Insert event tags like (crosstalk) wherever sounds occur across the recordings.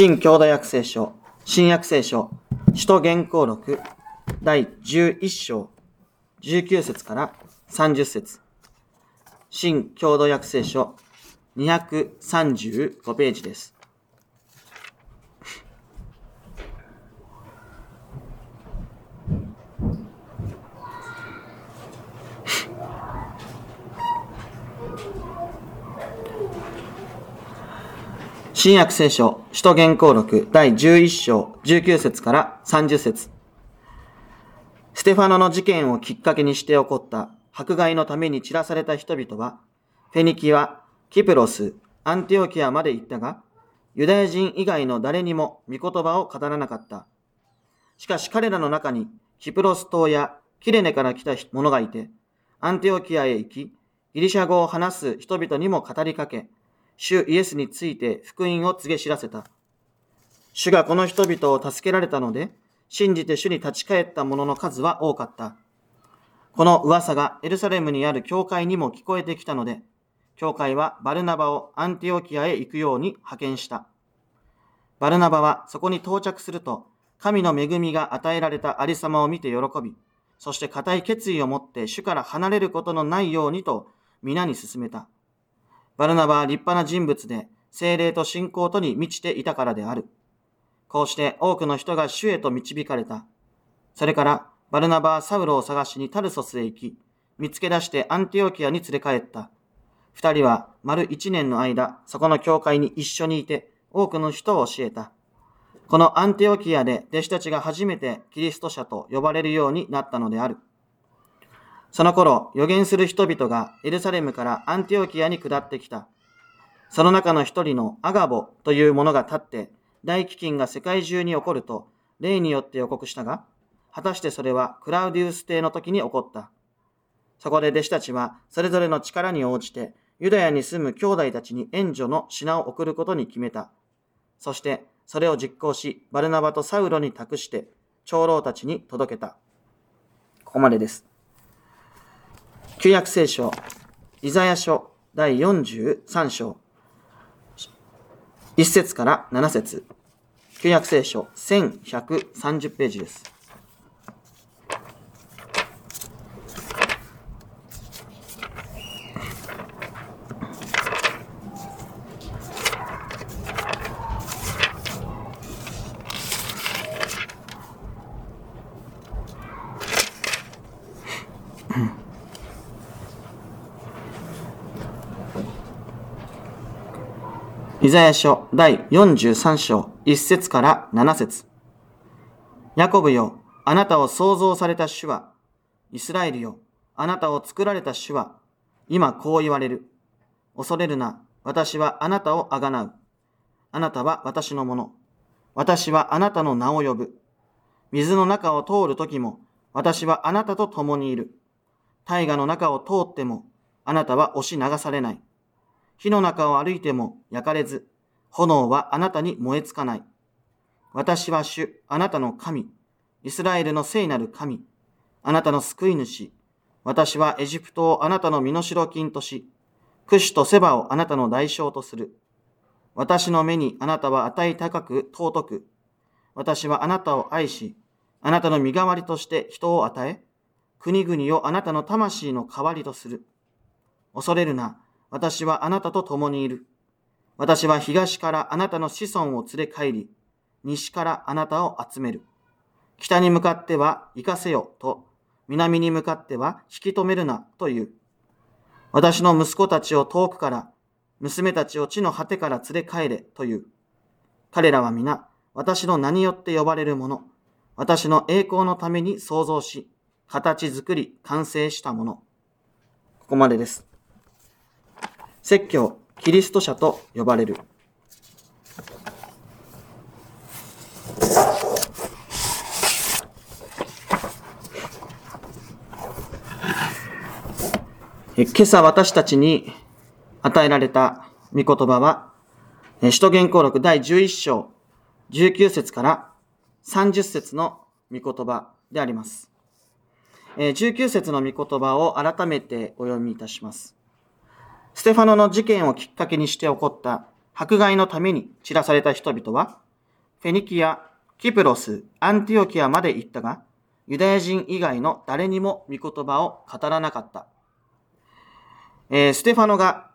新共同訳聖書、新約聖書、使徒原稿録、第11章、19節から30節新共同訳聖書、235ページです。新約聖書、使徒言行録第11章19節から30節ステファノの事件をきっかけにして起こった迫害のために散らされた人々は、フェニキア、キプロス、アンティオキアまで行ったが、ユダヤ人以外の誰にも御言葉を語らなかった。しかし彼らの中にキプロス島やキレネから来た者がいて、アンティオキアへ行き、ギリシャ語を話す人々にも語りかけ、主イエスについて福音を告げ知らせた。主がこの人々を助けられたので、信じて主に立ち返った者の数は多かった。この噂がエルサレムにある教会にも聞こえてきたので、教会はバルナバをアンティオキアへ行くように派遣した。バルナバはそこに到着すると、神の恵みが与えられたありさまを見て喜び、そして固い決意を持って主から離れることのないようにと皆に進めた。バルナバは立派な人物で、精霊と信仰とに満ちていたからである。こうして多くの人が主へと導かれた。それから、バルナバはサウロを探しにタルソスへ行き、見つけ出してアンティオキアに連れ帰った。二人は丸一年の間、そこの教会に一緒にいて、多くの人を教えた。このアンティオキアで弟子たちが初めてキリスト者と呼ばれるようになったのである。その頃、予言する人々がエルサレムからアンティオキアに下ってきた。その中の一人のアガボという者が立って、大飢饉が世界中に起こると、例によって予告したが、果たしてそれはクラウディウス帝の時に起こった。そこで弟子たちは、それぞれの力に応じて、ユダヤに住む兄弟たちに援助の品を送ることに決めた。そして、それを実行し、バルナバとサウロに託して、長老たちに届けた。ここまでです。旧約聖書、イザヤ書第43章、1節から7節旧約聖書1130ページです。イザヤ書第43章1節から7節ヤコブよ、あなたを創造された主は、イスラエルよ、あなたを作られた主は、今こう言われる。恐れるな、私はあなたをあがなう。あなたは私のもの。私はあなたの名を呼ぶ。水の中を通るときも、私はあなたと共にいる。大河の中を通っても、あなたは押し流されない。火の中を歩いても焼かれず、炎はあなたに燃えつかない。私は主、あなたの神、イスラエルの聖なる神、あなたの救い主。私はエジプトをあなたの身代金とし、クシとセバをあなたの代償とする。私の目にあなたは値高く尊く。私はあなたを愛し、あなたの身代わりとして人を与え、国々をあなたの魂の代わりとする。恐れるな。私はあなたと共にいる。私は東からあなたの子孫を連れ帰り、西からあなたを集める。北に向かっては行かせよと、南に向かっては引き止めるなという。私の息子たちを遠くから、娘たちを地の果てから連れ帰れという。彼らは皆、私の名によって呼ばれる者、私の栄光のために創造し、形作り、完成したもの。ここまでです。説教、キリスト者と呼ばれる。今朝私たちに与えられた御言葉は、使徒言行録第11章19節から30節の御言葉であります。19節の御言葉を改めてお読みいたします。ステファノの事件をきっかけにして起こった迫害のために散らされた人々は、フェニキア、キプロス、アンティオキアまで行ったが、ユダヤ人以外の誰にも御言葉を語らなかった。えー、ステファノが、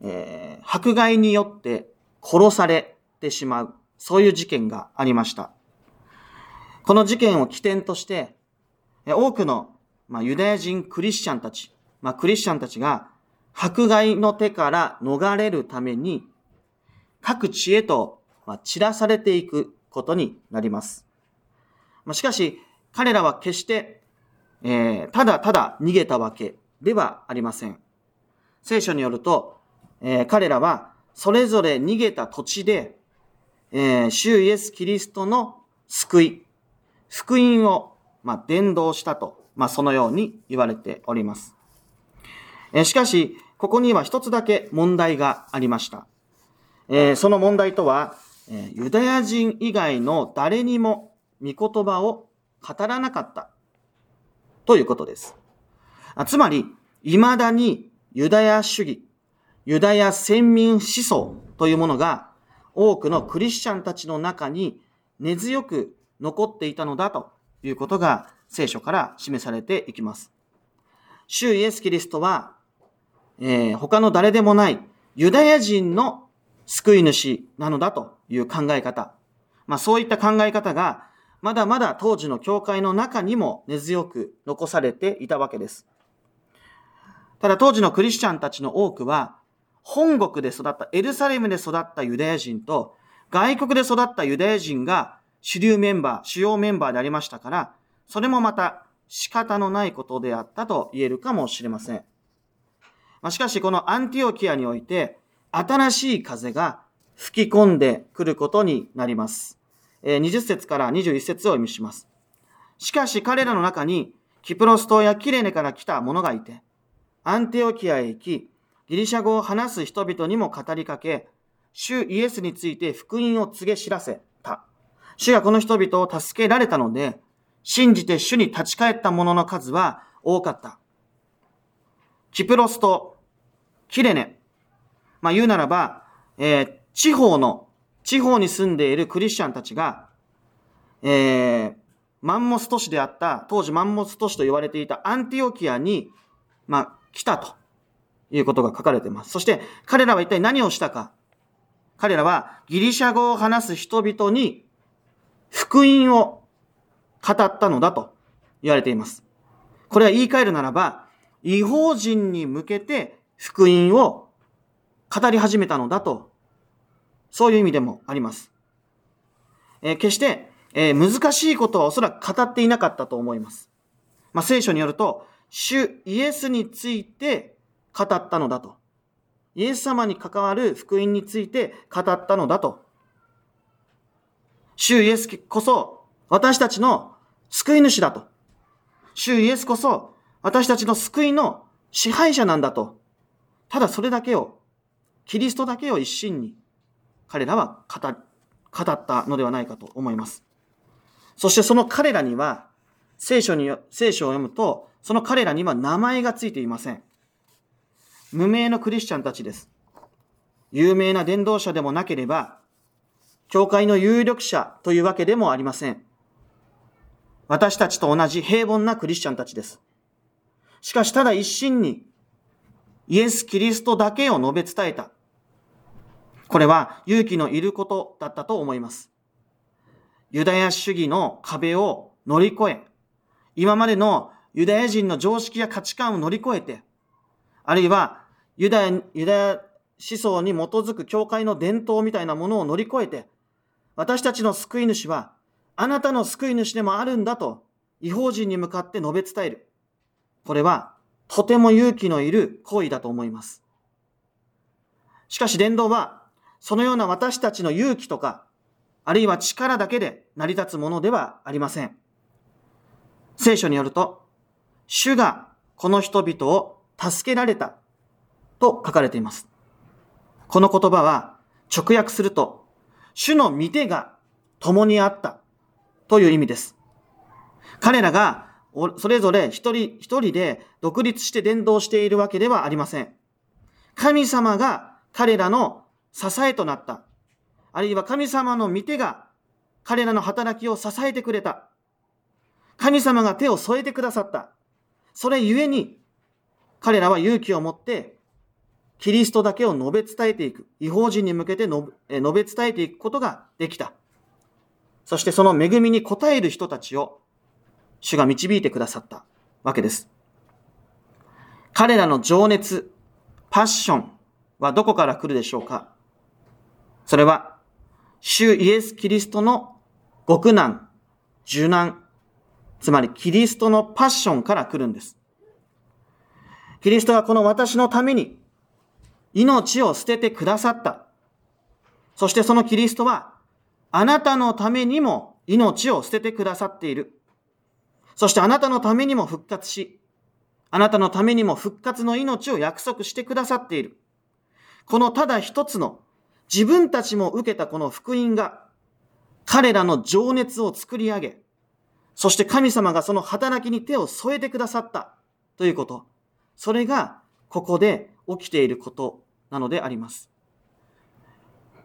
えー、迫害によって殺されてしまう、そういう事件がありました。この事件を起点として、多くの、まあ、ユダヤ人クリスチャンたち、まあ、クリスチャンたちが迫害の手から逃れるために、各地へと、散らされていくことになります。しかし、彼らは決して、えー、ただただ逃げたわけではありません。聖書によると、えー、彼らはそれぞれ逃げた土地で、えー、主イエス・キリストの救い、福音を、まあ、伝道したと、まあ、そのように言われております。えしかし、ここには一つだけ問題がありました。えその問題とは、えユダヤ人以外の誰にも御言葉を語らなかったということです。つまり、未だにユダヤ主義、ユダヤ先民思想というものが多くのクリスチャンたちの中に根強く残っていたのだということが聖書から示されていきます。主イエス・キリストは、えー、他の誰でもないユダヤ人の救い主なのだという考え方。まあそういった考え方がまだまだ当時の教会の中にも根強く残されていたわけです。ただ当時のクリスチャンたちの多くは、本国で育った、エルサレムで育ったユダヤ人と、外国で育ったユダヤ人が主流メンバー、主要メンバーでありましたから、それもまた仕方のないことであったと言えるかもしれません。まあ、しかしこのアンティオキアにおいて、新しい風が吹き込んでくることになりますえ。20節から21節を意味します。しかし彼らの中に、キプロス島やキレネから来た者がいて、アンティオキアへ行き、ギリシャ語を話す人々にも語りかけ、主イエスについて福音を告げ知らせた。主がこの人々を助けられたので、信じて主に立ち返った者の数は多かった。キプロスとキレネ。まあ言うならば、えー、地方の、地方に住んでいるクリスチャンたちが、えー、マンモス都市であった、当時マンモス都市と言われていたアンティオキアに、まあ、来たということが書かれています。そして彼らは一体何をしたか。彼らはギリシャ語を話す人々に福音を語ったのだと言われています。これは言い換えるならば、違法人に向けて福音を語り始めたのだと、そういう意味でもあります。えー、決して、えー、難しいことはおそらく語っていなかったと思います。まあ、聖書によると、主イエスについて語ったのだと。イエス様に関わる福音について語ったのだと。主イエスこそ私たちの救い主だと。主イエスこそ私たちの救いの支配者なんだと。ただそれだけを、キリストだけを一心に彼らは語語ったのではないかと思います。そしてその彼らには聖書に、聖書を読むとその彼らには名前がついていません。無名のクリスチャンたちです。有名な伝道者でもなければ、教会の有力者というわけでもありません。私たちと同じ平凡なクリスチャンたちです。しかし、ただ一心にイエス・キリストだけを述べ伝えた。これは勇気のいることだったと思います。ユダヤ主義の壁を乗り越え、今までのユダヤ人の常識や価値観を乗り越えて、あるいはユダヤ、ユダヤ思想に基づく教会の伝統みたいなものを乗り越えて、私たちの救い主は、あなたの救い主でもあるんだと、違法人に向かって述べ伝える。これは、とても勇気のいる行為だと思います。しかし伝道は、そのような私たちの勇気とか、あるいは力だけで成り立つものではありません。聖書によると、主がこの人々を助けられたと書かれています。この言葉は直訳すると、主の御手が共にあったという意味です。彼らがそれぞれ一人一人で独立して伝道しているわけではありません。神様が彼らの支えとなった。あるいは神様の御手が彼らの働きを支えてくれた。神様が手を添えてくださった。それゆえに、彼らは勇気を持って、キリストだけを述べ伝えていく。違法人に向けて述べ伝えていくことができた。そしてその恵みに応える人たちを、主が導いてくださったわけです。彼らの情熱、パッションはどこから来るでしょうか？それは、主イエス・キリストの極難、受難、つまりキリストのパッションから来るんです。キリストはこの私のために命を捨ててくださった。そしてそのキリストはあなたのためにも命を捨ててくださっている。そしてあなたのためにも復活し、あなたのためにも復活の命を約束してくださっている。このただ一つの自分たちも受けたこの福音が彼らの情熱を作り上げ、そして神様がその働きに手を添えてくださったということ。それがここで起きていることなのであります。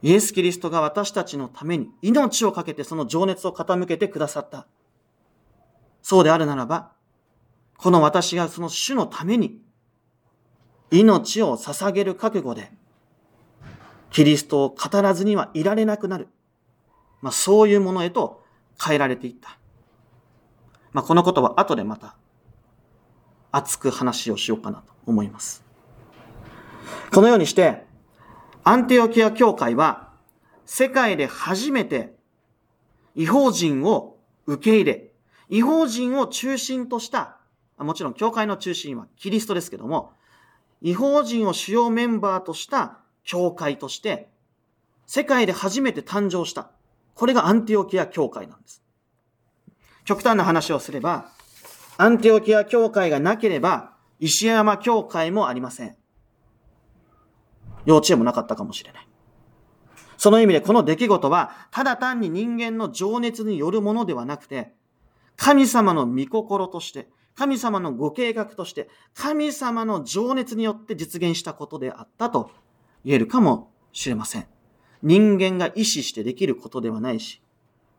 イエス・キリストが私たちのために命を懸けてその情熱を傾けてくださった。そうであるならば、この私がその主のために命を捧げる覚悟で、キリストを語らずにはいられなくなる。まあそういうものへと変えられていった。まあこのことは後でまた熱く話をしようかなと思います。このようにして、アンティオキア教会は世界で初めて違法人を受け入れ、違法人を中心とした、もちろん教会の中心はキリストですけども、違法人を主要メンバーとした教会として、世界で初めて誕生した。これがアンティオキア教会なんです。極端な話をすれば、アンティオキア教会がなければ、石山教会もありません。幼稚園もなかったかもしれない。その意味でこの出来事は、ただ単に人間の情熱によるものではなくて、神様の御心として、神様のご計画として、神様の情熱によって実現したことであったと言えるかもしれません。人間が意志してできることではないし、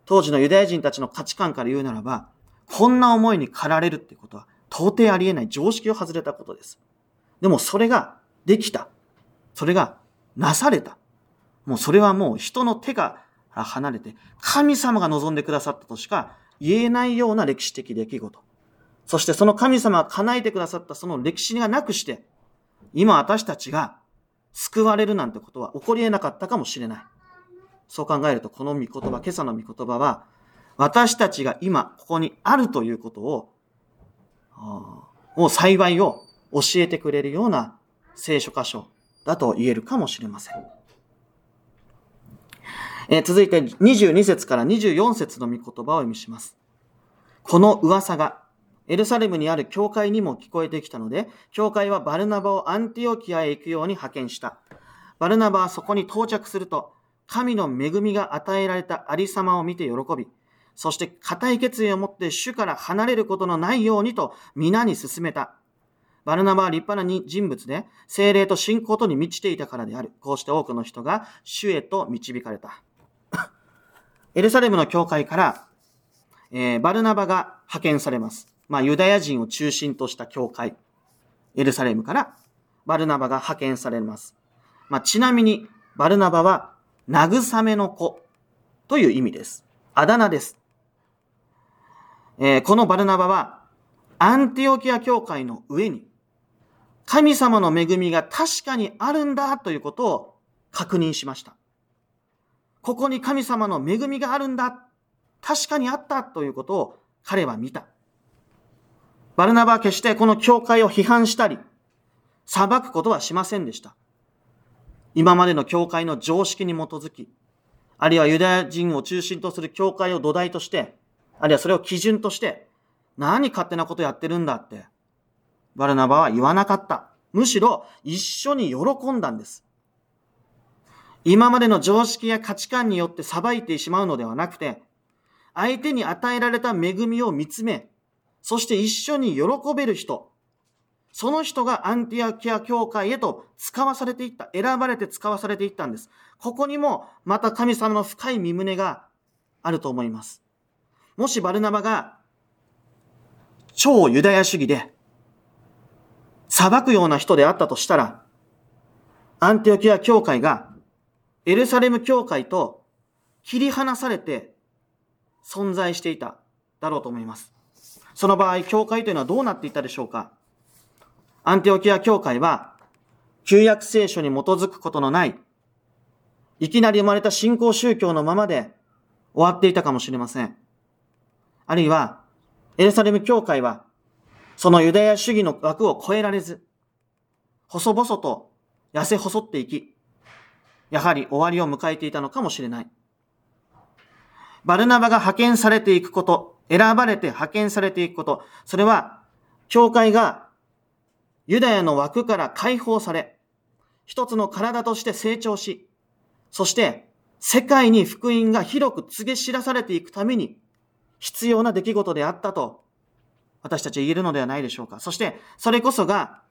当時のユダヤ人たちの価値観から言うならば、こんな思いに駆られるってことは到底ありえない常識を外れたことです。でもそれができた。それがなされた。もうそれはもう人の手が離れて神様が望んでくださったとしか言えないような歴史的出来事。そしてその神様が叶えてくださったその歴史がなくして、今私たちが救われるなんてことは起こり得なかったかもしれない。そう考えると、この御言葉、今朝の御言葉は、私たちが今ここにあるということを、もう幸いを教えてくれるような聖書箇所だと言えるかもしれません。えー、続いて22節から24節の御言葉を読みします。この噂がエルサレムにある教会にも聞こえてきたので、教会はバルナバをアンティオキアへ行くように派遣した。バルナバはそこに到着すると、神の恵みが与えられたありさまを見て喜び、そして固い決意を持って主から離れることのないようにと皆に進めた。バルナバは立派な人物で、精霊と信仰とに満ちていたからである。こうして多くの人が主へと導かれた。エルサレムの教会から、えー、バルナバが派遣されます。まあ、ユダヤ人を中心とした教会、エルサレムからバルナバが派遣されます。まあ、ちなみに、バルナバは、慰めの子という意味です。あだ名です。えー、このバルナバは、アンティオキア教会の上に、神様の恵みが確かにあるんだということを確認しました。ここに神様の恵みがあるんだ。確かにあったということを彼は見た。バルナバは決してこの教会を批判したり、裁くことはしませんでした。今までの教会の常識に基づき、あるいはユダヤ人を中心とする教会を土台として、あるいはそれを基準として、何勝手なことやってるんだって、バルナバは言わなかった。むしろ一緒に喜んだんです。今までの常識や価値観によって裁いてしまうのではなくて、相手に与えられた恵みを見つめ、そして一緒に喜べる人、その人がアンティアキア教会へと使わされていった、選ばれて使わされていったんです。ここにもまた神様の深い身胸があると思います。もしバルナバが超ユダヤ主義で裁くような人であったとしたら、アンテオキア教会がエルサレム教会と切り離されて存在していただろうと思います。その場合、教会というのはどうなっていたでしょうか？アンテオキア教会は、旧約聖書に基づくことのない、いきなり生まれた信仰宗教のままで終わっていたかもしれません。あるいは、エルサレム教会は、そのユダヤ主義の枠を超えられず、細々と痩せ細っていき、やはり終わりを迎えていたのかもしれない。バルナバが派遣されていくこと、選ばれて派遣されていくこと、それは、教会がユダヤの枠から解放され、一つの体として成長し、そして世界に福音が広く告げ知らされていくために必要な出来事であったと私たちは言えるのではないでしょうか。そしてそれこそが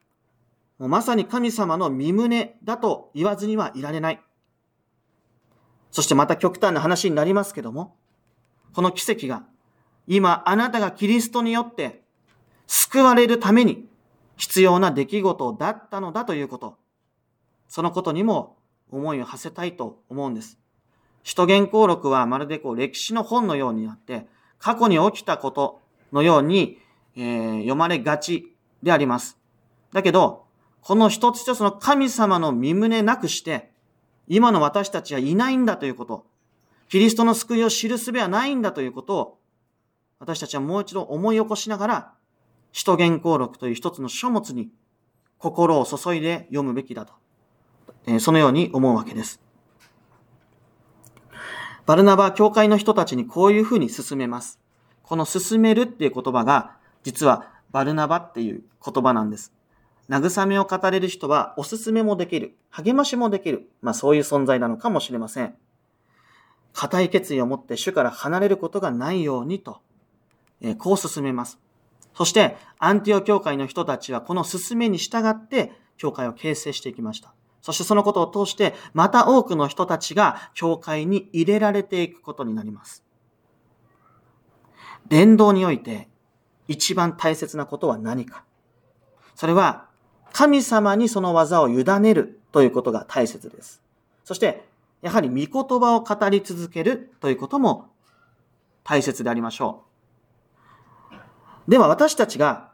まさに神様の身旨だと言わずにはいられない。そしてまた極端な話になりますけども、この奇跡が今あなたがキリストによって救われるために必要な出来事だったのだということ。そのことにも思いを馳せたいと思うんです。使徒言行録はまるでこう歴史の本のようになって、過去に起きたことのように、えー、読まれがちであります。だけど、この一つ一つの神様の身旨なくして、今の私たちはいないんだということ、キリストの救いを知るすべはないんだということを、私たちはもう一度思い起こしながら、使徒言行録という一つの書物に心を注いで読むべきだと、えそのように思うわけです。バルナバは教会の人たちにこういうふうに進めます。この進めるっていう言葉が、実はバルナバっていう言葉なんです。慰めを語れる人はおすすめもできる。励ましもできる。まあそういう存在なのかもしれません。固い決意を持って主から離れることがないようにと、え、こう進めます。そして、アンティオ教会の人たちはこの進めに従って、教会を形成していきました。そしてそのことを通して、また多くの人たちが教会に入れられていくことになります。伝道において、一番大切なことは何か。それは、神様にその技を委ねるということが大切です。そして、やはり御言葉を語り続けるということも大切でありましょう。では私たちが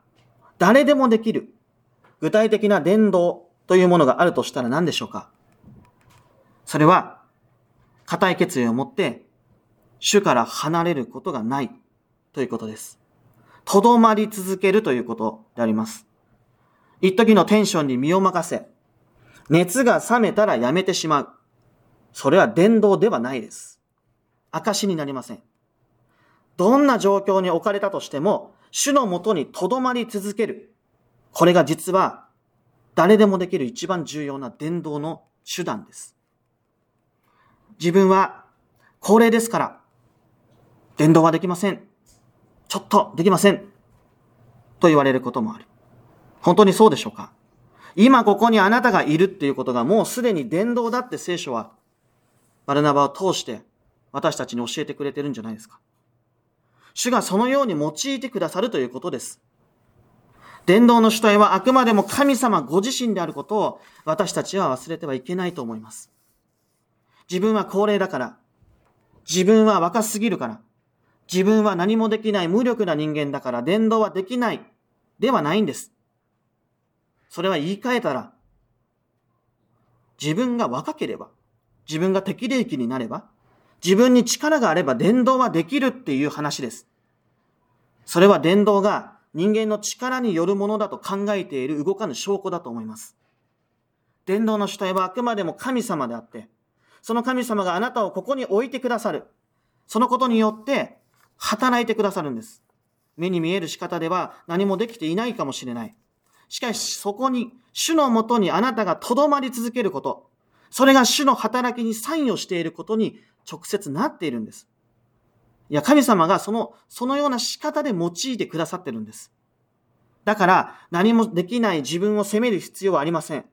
誰でもできる具体的な伝道というものがあるとしたら何でしょうか？それは、固い決意を持って、主から離れることがないということです。とどまり続けるということであります。一時のテンションに身を任せ、熱が冷めたらやめてしまう。それは伝道ではないです。証になりません。どんな状況に置かれたとしても、主のもとに留まり続ける。これが実は、誰でもできる一番重要な伝道の手段です。自分は高齢ですから、伝道はできません。ちょっとできません。と言われることもある。本当にそうでしょうか？今ここにあなたがいるっていうことがもうすでに伝道だって聖書はバルナバを通して私たちに教えてくれてるんじゃないですか？主がそのように用いてくださるということです。伝道の主体はあくまでも神様ご自身であることを私たちは忘れてはいけないと思います。自分は高齢だから、自分は若すぎるから、自分は何もできない無力な人間だから伝道はできないではないんです。それは言い換えたら、自分が若ければ、自分が適齢期になれば、自分に力があれば伝道はできるっていう話です。それは伝道が人間の力によるものだと考えている動かぬ証拠だと思います。伝道の主体はあくまでも神様であって、その神様があなたをここに置いてくださる。そのことによって働いてくださるんです。目に見える仕方では何もできていないかもしれない。しかしそこに主のもとにあなたが留まり続けること、それが主の働きに参与していることに直接なっているんです。いや、神様がその、そのような仕方で用いてくださってるんです。だから何もできない自分を責める必要はありません。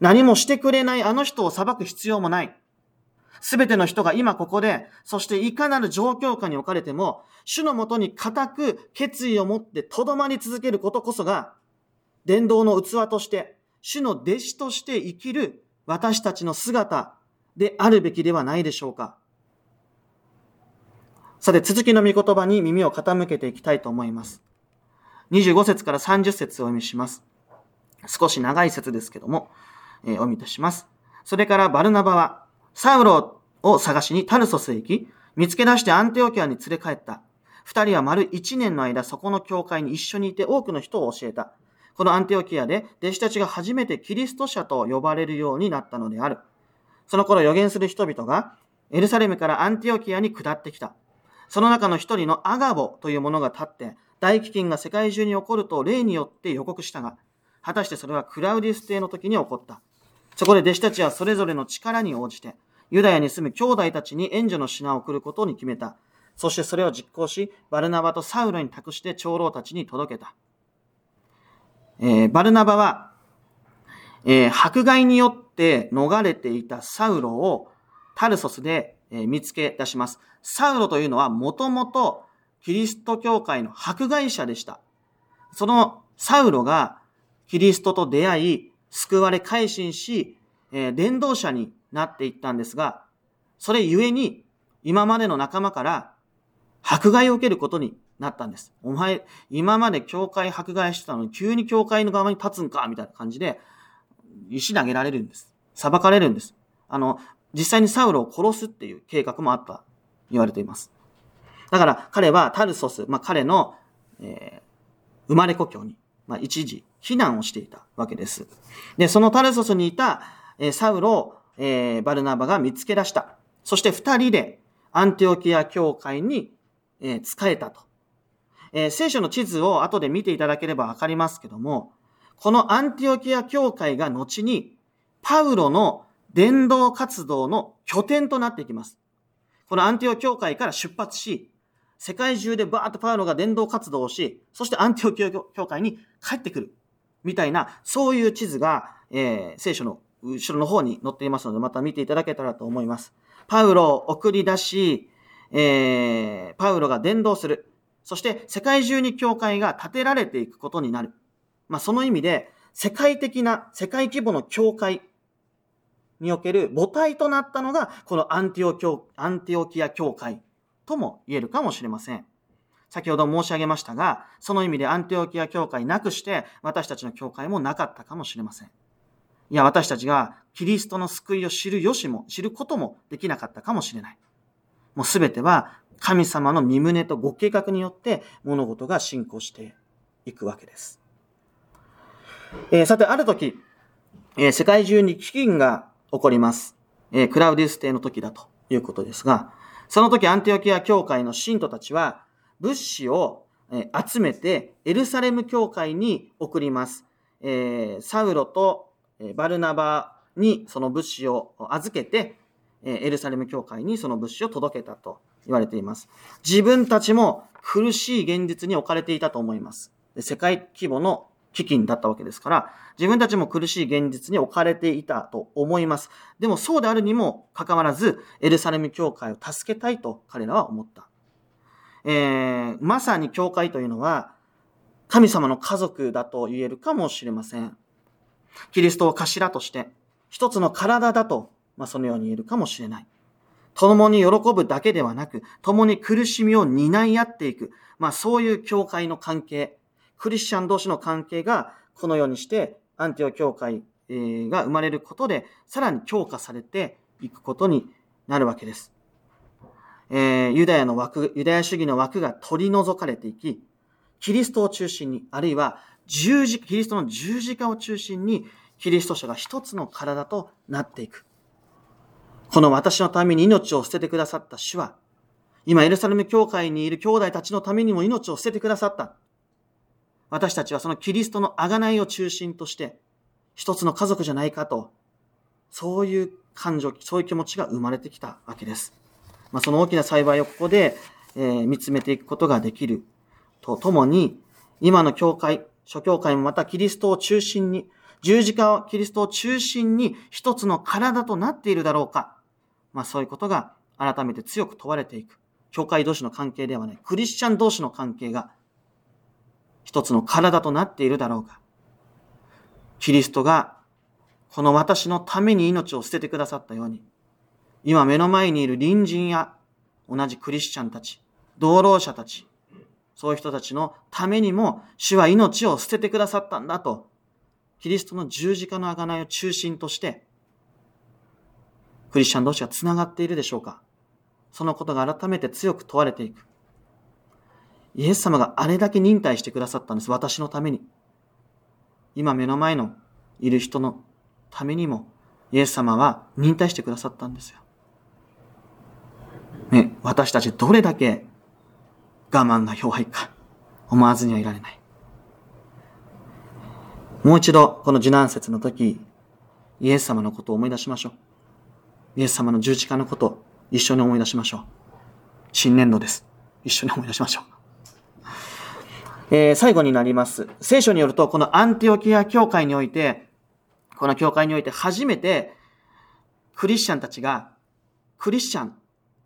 何もしてくれないあの人を裁く必要もない。すべての人が今ここで、そしていかなる状況下に置かれても、主のもとに固く決意を持って留まり続けることこそが、伝道の器として、主の弟子として生きる私たちの姿であるべきではないでしょうか。さて、続きの御言葉に耳を傾けていきたいと思います。25節から30節をお読みします。少し長い説ですけども、えー、お読みいたします。それからバルナバは、サウロを探しにタルソスへ行き、見つけ出してアンテオキアに連れ帰った。二人は丸一年の間そこの教会に一緒にいて多くの人を教えた。このアンティオキアで弟子たちが初めてキリスト者と呼ばれるようになったのである。その頃予言する人々がエルサレムからアンティオキアに下ってきた。その中の一人のアガボという者が立って、大飢饉が世界中に起こると例によって予告したが、果たしてそれはクラウディス帝の時に起こった。そこで弟子たちはそれぞれの力に応じて、ユダヤに住む兄弟たちに援助の品を送ることに決めた。そしてそれを実行し、バルナバとサウロに託して長老たちに届けた。えー、バルナバは、えー、迫害によって逃れていたサウロをタルソスで、えー、見つけ出します。サウロというのはもともとキリスト教会の迫害者でした。そのサウロがキリストと出会い、救われ改心し、えー、伝道者になっていったんですが、それゆえに今までの仲間から迫害を受けることになったんです。お前、今まで教会迫害してたのに急に教会の側に立つんかみたいな感じで、石投げられるんです。裁かれるんです。あの、実際にサウロを殺すっていう計画もあった言われています。だから彼はタルソス、まあ、彼の、えー、生まれ故郷に、まあ、一時避難をしていたわけです。で、そのタルソスにいた、えー、サウロを、えー、バルナバが見つけ出した。そして二人でアンティオキア教会に、えー、使えたと。えー、聖書の地図を後で見ていただければわかりますけども、このアンティオキア教会が後にパウロの伝道活動の拠点となっていきます。このアンティオ教会から出発し、世界中でバーッとパウロが伝道活動をし、そしてアンティオキア教会に帰ってくる。みたいな、そういう地図が、えー、聖書の後ろの方に載っていますので、また見ていただけたらと思います。パウロを送り出し、えー、パウロが伝道する。そして世界中に教会が建てられていくことになる。まあその意味で、世界的な、世界規模の教会における母体となったのが、このアンティオ教、アンティオキア教会とも言えるかもしれません。先ほど申し上げましたが、その意味でアンティオキア教会なくして、私たちの教会もなかったかもしれません。いや、私たちがキリストの救いを知るよしも、知ることもできなかったかもしれない。もうすべては神様の身旨とご計画によって物事が進行していくわけです。えー、さて、ある時、えー、世界中に飢饉が起こります。えー、クラウディス帝の時だということですが、その時アンティオキア教会の信徒たちは物資を集めてエルサレム教会に送ります。えー、サウロとバルナバにその物資を預けて、エルサレム教会にその物資を届けたと言われています。自分たちも苦しい現実に置かれていたと思います。世界規模の危機だったわけですから、自分たちも苦しい現実に置かれていたと思います。でもそうであるにもかかわらず、エルサレム教会を助けたいと彼らは思った。えー、まさに教会というのは、神様の家族だと言えるかもしれません。キリストを頭として、一つの体だと、まあ、そのように言えるかもしれない。共に喜ぶだけではなく、共に苦しみを担い合っていく。まあそういう教会の関係、クリスチャン同士の関係がこのようにしてアンティオ教会が生まれることで、さらに強化されていくことになるわけです。えー、ユダヤの枠、ユダヤ主義の枠が取り除かれていき、キリストを中心に、あるいは十字、キリストの十字架を中心に、キリスト者が一つの体となっていく。この私のために命を捨ててくださった主は、今エルサレム教会にいる兄弟たちのためにも命を捨ててくださった。私たちはそのキリストの贖いを中心として、一つの家族じゃないかと、そういう感情、そういう気持ちが生まれてきたわけです。まあ、その大きな幸いをここで、えー、見つめていくことができるとともに、今の教会、諸教会もまたキリストを中心に、十字架をキリストを中心に一つの体となっているだろうか。まあそういうことが改めて強く問われていく。教会同士の関係ではない。クリスチャン同士の関係が一つの体となっているだろうか。キリストがこの私のために命を捨ててくださったように、今目の前にいる隣人や同じクリスチャンたち、同労者たち、そういう人たちのためにも主は命を捨ててくださったんだと、キリストの十字架の贖いを中心として、クリスチャン同士が繋がっているでしょうか？そのことが改めて強く問われていく。イエス様があれだけ忍耐してくださったんです。私のために。今目の前のいる人のためにも、イエス様は忍耐してくださったんですよ。ね、私たちどれだけ我慢が弱いか思わずにはいられない。もう一度、この受難節の時、イエス様のことを思い出しましょう。イエス様の十字架のこと一緒に思い出しましょう。新年度です。一緒に思い出しましょう。えー、最後になります。聖書によると、このアンティオキア教会において、この教会において初めて、クリスチャンたちが、クリスチャン、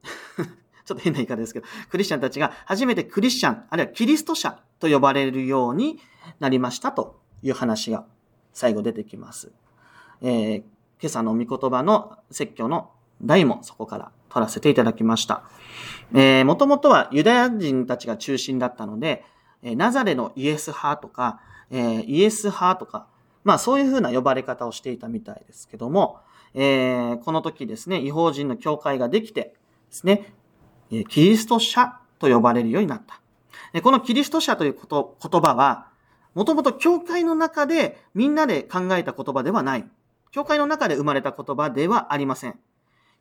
(laughs) ちょっと変な言い方ですけど、クリスチャンたちが初めてクリスチャン、あるいはキリスト者と呼ばれるようになりましたという話が最後出てきます。えー、今朝の御言葉の説教の題もそこから取らせていただきました。えー、もともとはユダヤ人たちが中心だったので、ナザレのイエス派とか、えー、イエス派とか、まあそういうふうな呼ばれ方をしていたみたいですけども、えー、この時ですね、違法人の教会ができてですね、キリスト者と呼ばれるようになった。このキリスト者ということ言葉は、もともと教会の中でみんなで考えた言葉ではない。教会の中で生まれた言葉ではありません。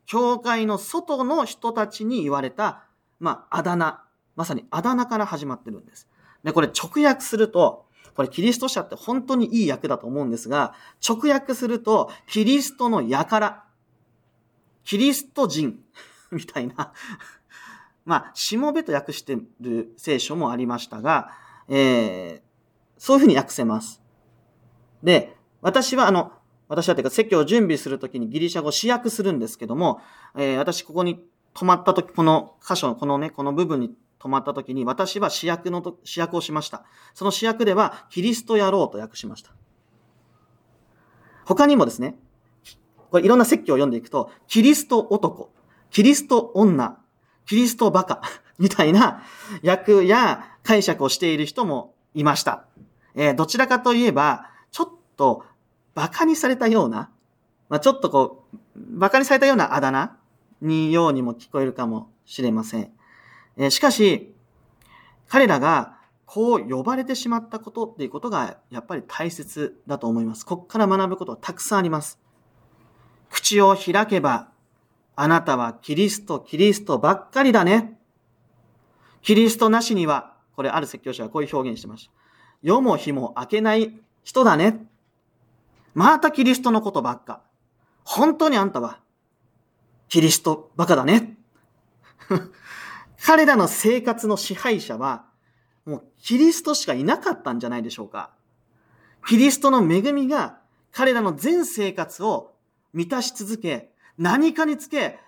教会の外の人たちに言われた、まあ、あだ名。まさにあだ名から始まってるんです。で、これ直訳すると、これキリスト者って本当にいい訳だと思うんですが、直訳すると、キリストの輩、キリスト人 (laughs) みたいなまあ、しもべと訳してる聖書もありましたが、えー、そういうふうに訳せます。で、私はあの、私はというか説教を準備するときにギリシャ語を試訳するんですけども、えー、私ここに止まったとき、この箇所、このね、この部分に止まったときに、私は試訳のと、試訳をしました。その試訳では、キリスト野郎と訳しました。他にもですね、これいろんな説教を読んでいくと、キリスト男、キリスト女、キリストバカ、(laughs) みたいな訳や解釈をしている人もいました。えー、どちらかといえば、ちょっと馬鹿にされたような、まあ、ちょっとこう、馬鹿にされたようなあだ名にようにも聞こえるかもしれません。えしかし、彼らがこう呼ばれてしまったことっていうことがやっぱり大切だと思います。ここから学ぶことはたくさんあります。口を開けば、あなたはキリスト、キリストばっかりだね。キリストなしには、これある説教者はこういう表現してました。世も日も明けない人だね。またキリストのことばっか。本当にあんたは、キリストバカだね。(laughs) 彼らの生活の支配者は、もうキリストしかいなかったんじゃないでしょうか。キリストの恵みが彼らの全生活を満たし続け、何かにつけ、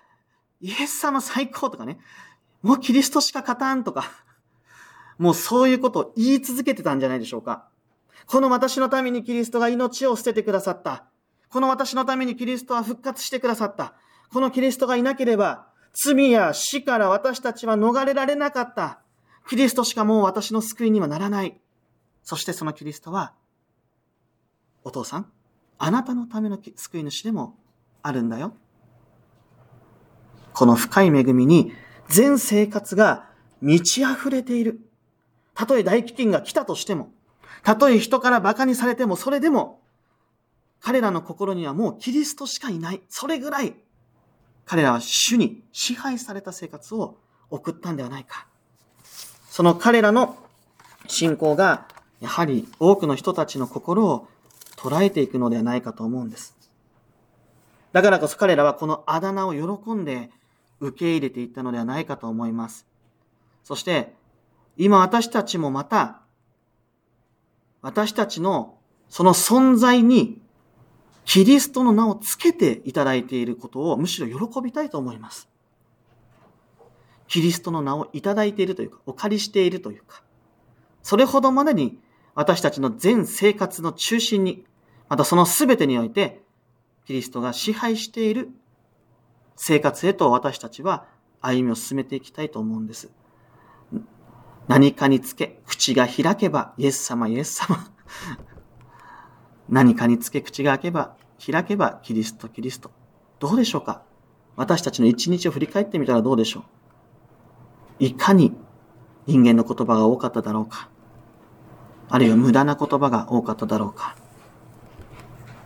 イエス様最高とかね、もうキリストしか勝たんとか、もうそういうことを言い続けてたんじゃないでしょうか。この私のためにキリストが命を捨ててくださった。この私のためにキリストは復活してくださった。このキリストがいなければ、罪や死から私たちは逃れられなかった。キリストしかもう私の救いにはならない。そしてそのキリストは、お父さん、あなたのための救い主でもあるんだよ。この深い恵みに全生活が満ち溢れている。たとえ大飢饉が来たとしても、たとえ人から馬鹿にされても、それでも、彼らの心にはもうキリストしかいない。それぐらい彼らは主に支配された生活を送ったんではないか。その彼らの信仰が、やはり多くの人たちの心を捉えていくのではないかと思うんです。だからこそ彼らはこのあだ名を喜んで受け入れていったのではないかと思います。そして、今私たちもまた、私たちのその存在にキリストの名をつけていただいていることをむしろ喜びたいと思います。キリストの名をいただいているというか、お借りしているというか、それほどまでに私たちの全生活の中心に、またその全てにおいて、キリストが支配している生活へと私たちは歩みを進めていきたいと思うんです。何かにつけ、口が開けば、イエス様、イエス様。何かにつけ、口が開けば、開けば、キリスト、キリスト。どうでしょうか？私たちの一日を振り返ってみたらどうでしょう？いかに人間の言葉が多かっただろうか？あるいは無駄な言葉が多かっただろうか？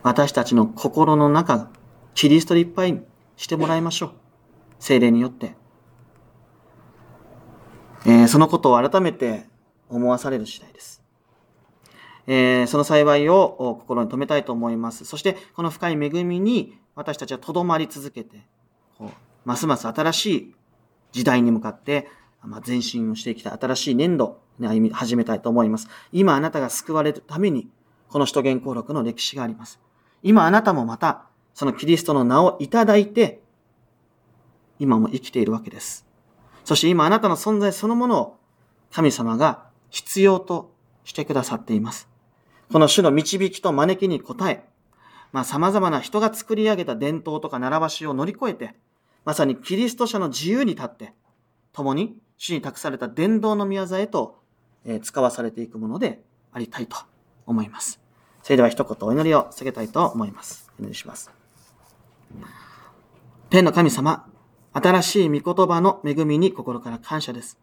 私たちの心の中キリストでいっぱいしてもらいましょう。精霊によって。えー、そのことを改めて思わされる次第です。えー、その幸いを心に留めたいと思います。そして、この深い恵みに私たちはとどまり続けて、こうますます新しい時代に向かって、まあ、前進をしていきたい。新しい年度に歩み始めたいと思います。今あなたが救われるために、この首都言行録の歴史があります。今あなたもまた、そのキリストの名をいただいて、今も生きているわけです。そして今あなたの存在そのものを神様が必要としてくださっています。この主の導きと招きに応え、まあ様々な人が作り上げた伝統とか習わしを乗り越えて、まさにキリスト者の自由に立って、共に主に託された伝道の宮座へと使わされていくものでありたいと思います。それでは一言お祈りを下げたいと思います。お願いします。天の神様、新しい御言葉の恵みに心から感謝です。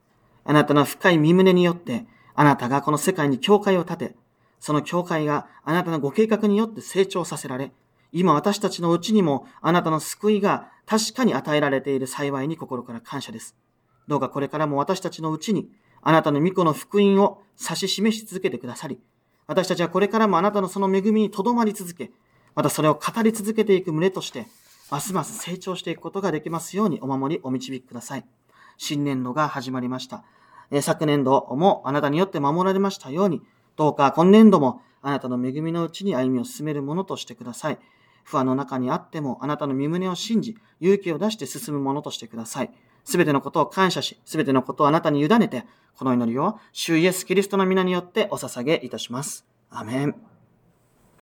あなたの深い身胸によって、あなたがこの世界に教会を建て、その教会があなたのご計画によって成長させられ、今私たちのうちにもあなたの救いが確かに与えられている幸いに心から感謝です。どうかこれからも私たちのうちにあなたの御子の福音を指し示し続けてくださり、私たちはこれからもあなたのその恵みにとどまり続け、またそれを語り続けていく胸として、ますます成長していくことができますようにお守りお導きください。新年度が始まりました。昨年度もあなたによって守られましたように、どうか今年度もあなたの恵みのうちに歩みを進めるものとしてください。不安の中にあってもあなたの身胸を信じ、勇気を出して進むものとしてください。すべてのことを感謝し、すべてのことをあなたに委ねて、この祈りを、主イエスキリストの皆によってお捧げいたします。アメン。